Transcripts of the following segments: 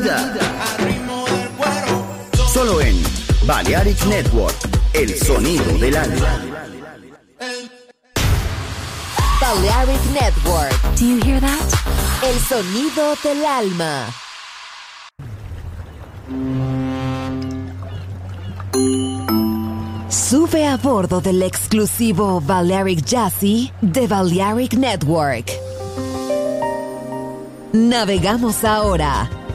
vida. Solo en Balearic Network, el sonido del alma. Balearic Network. Do you hear that? El sonido del alma. Sube a bordo del exclusivo Balearic Jazzy de Balearic Network. Navegamos ahora.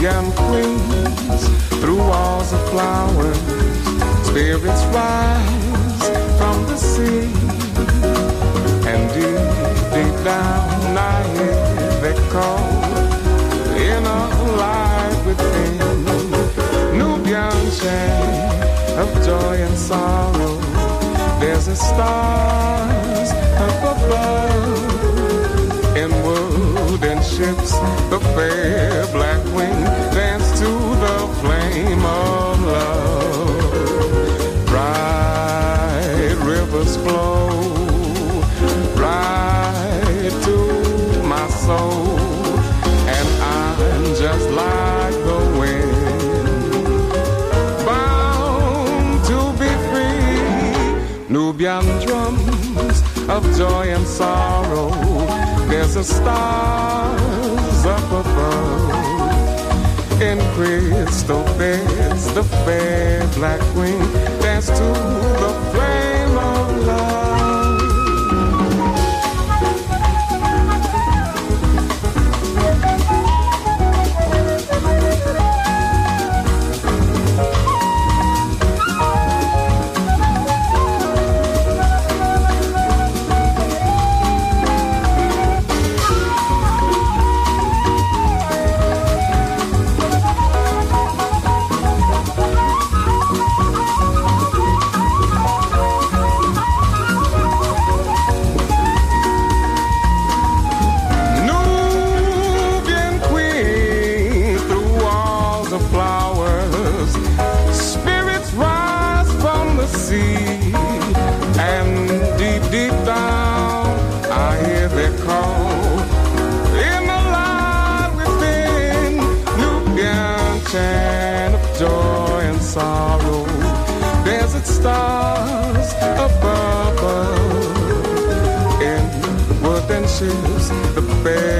Nubian queens through walls of flowers, spirits rise from the sea, and deep, deep down I hear they call in a life within. Nubian chant of joy and sorrow. There's a stars up above ships, the fair black wing dance to the flame of love. Bright rivers flow right to my soul, and I'm just like the wind, bound to be free. Nubian drums of joy and sorrow. There's a stars up above. In crystal beds, the fair black wing dance to the flame of love. Baby.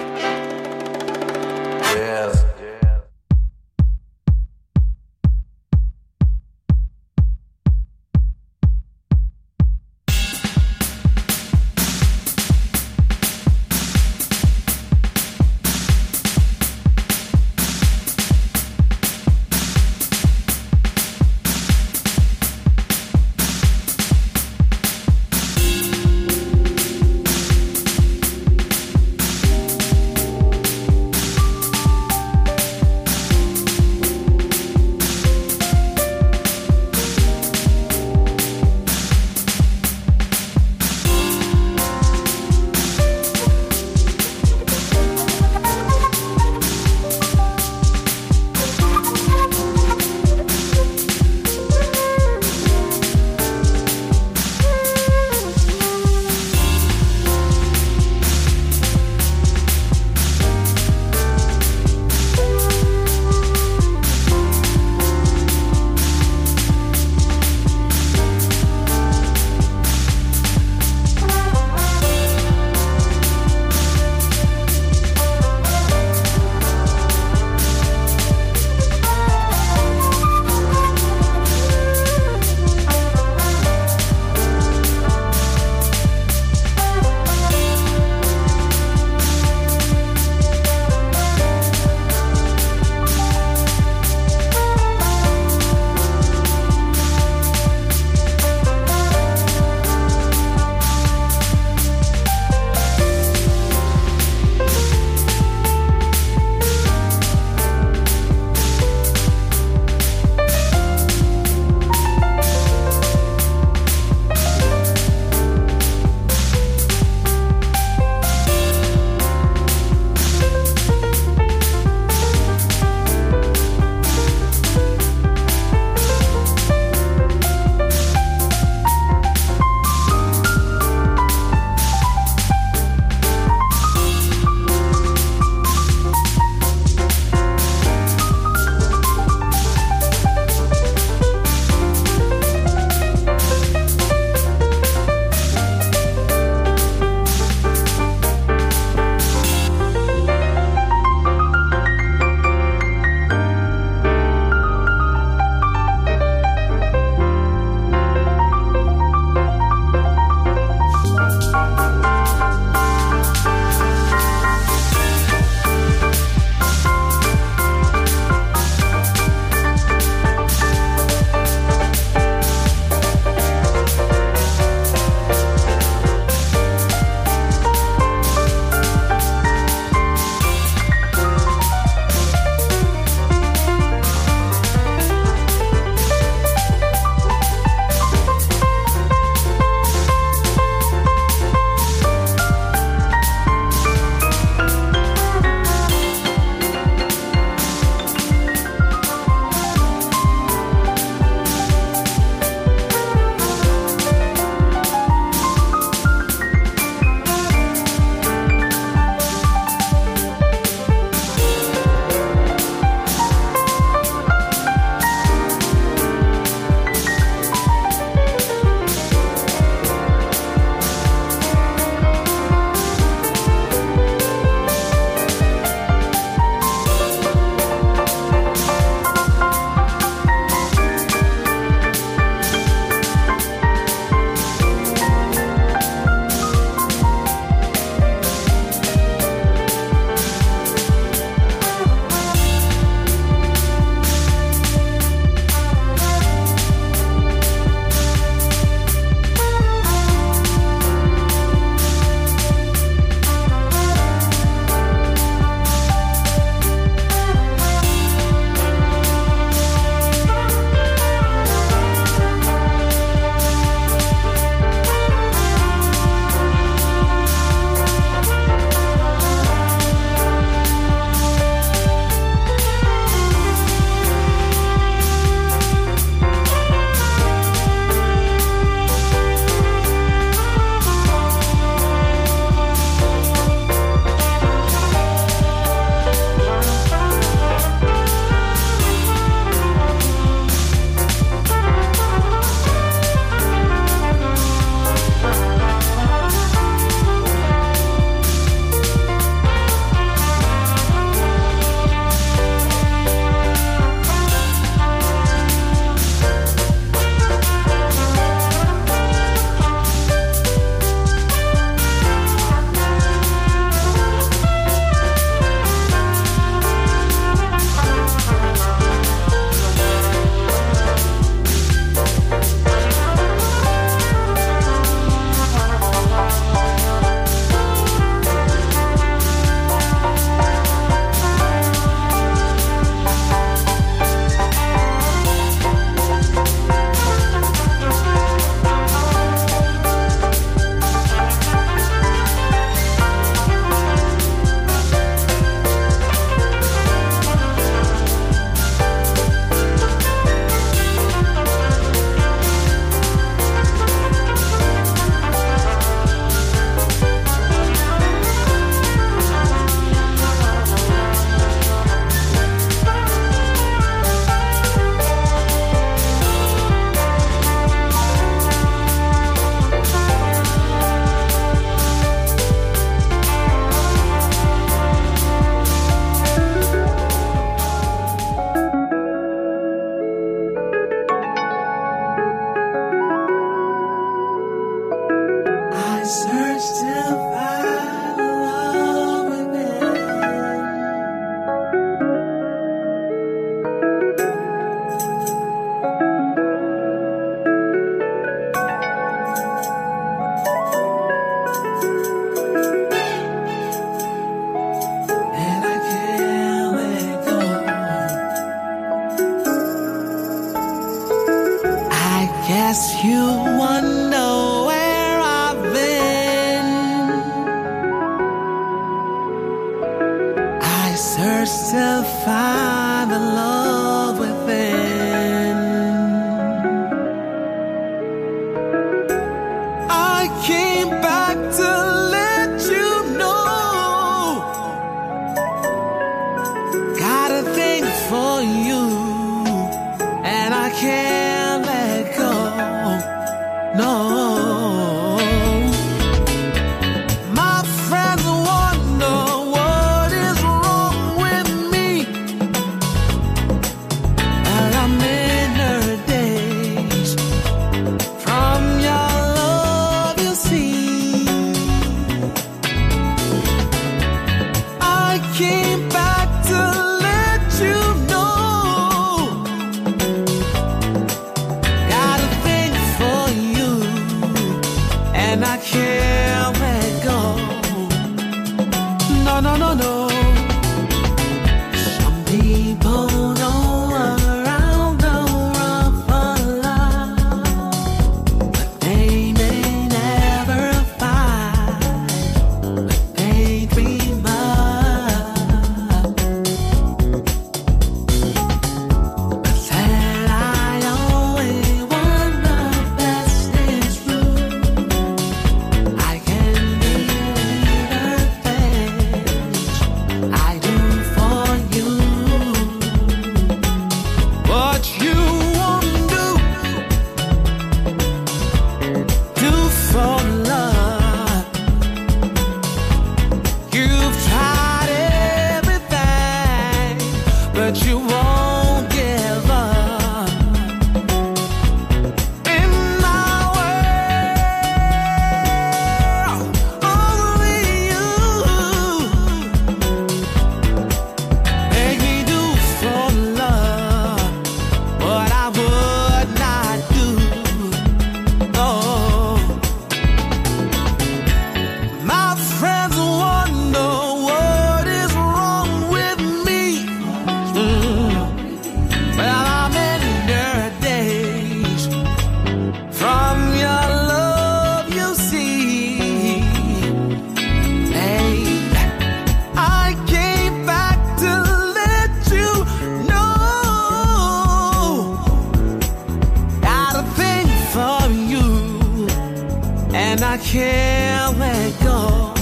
now and go.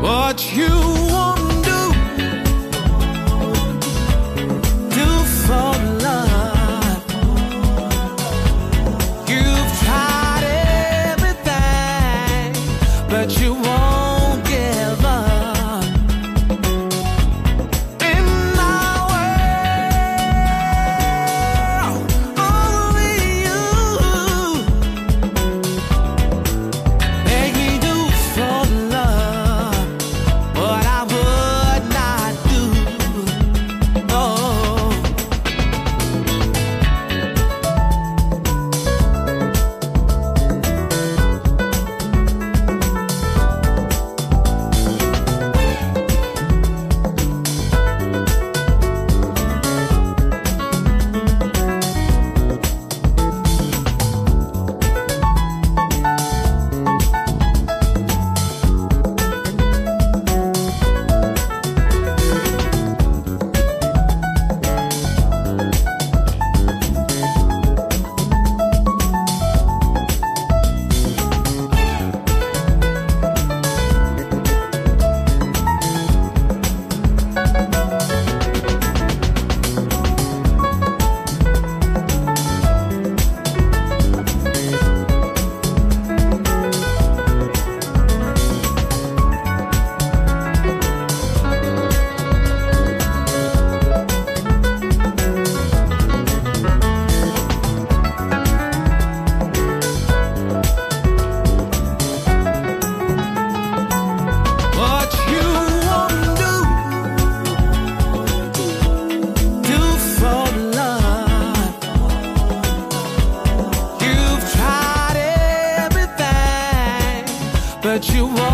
But you you want.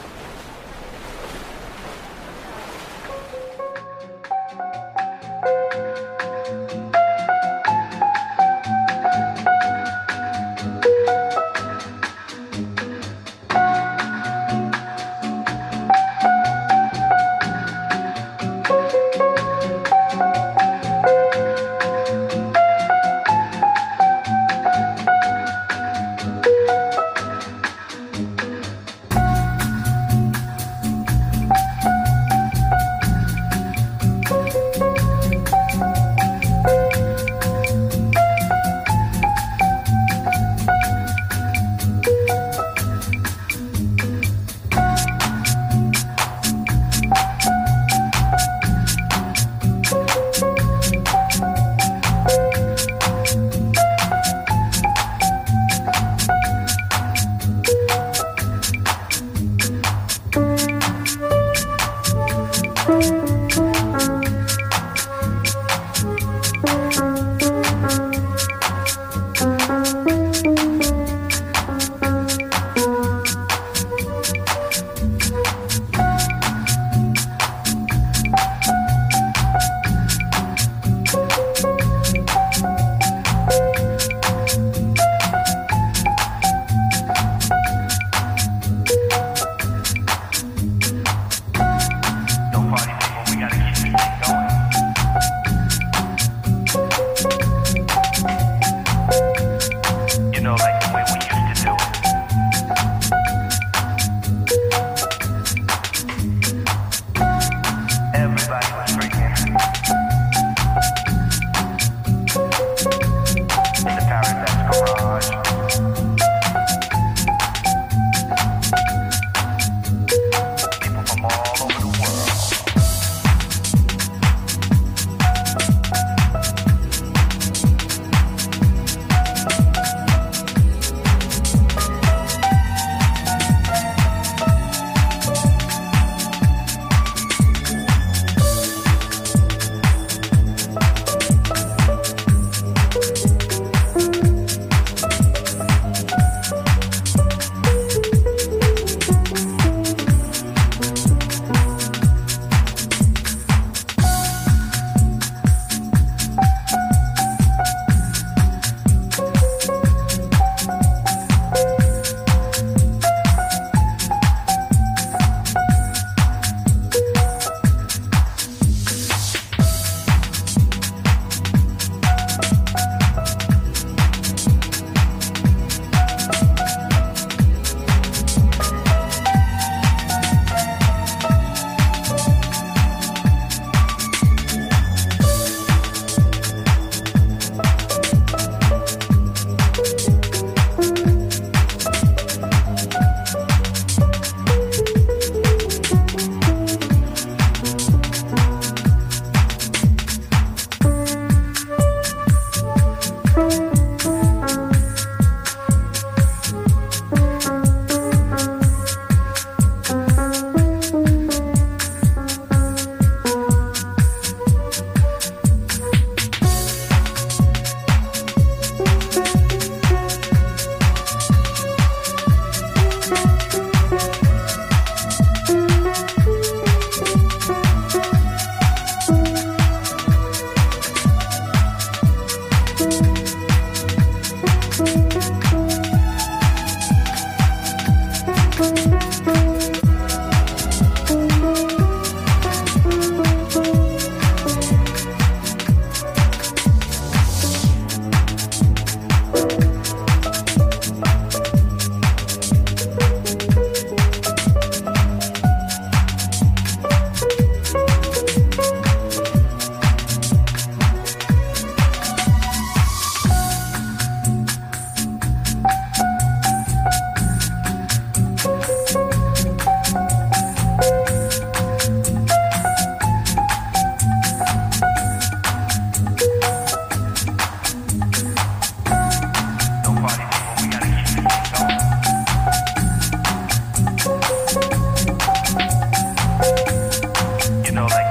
you know, like